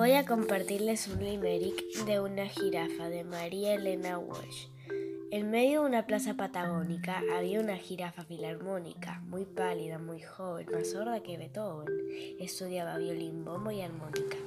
Voy a compartirles un limerick de una jirafa de María Elena Walsh. En medio de una plaza patagónica había una jirafa filarmónica, muy pálida, muy joven, más sorda que Beethoven. Estudiaba violín, bombo y armónica.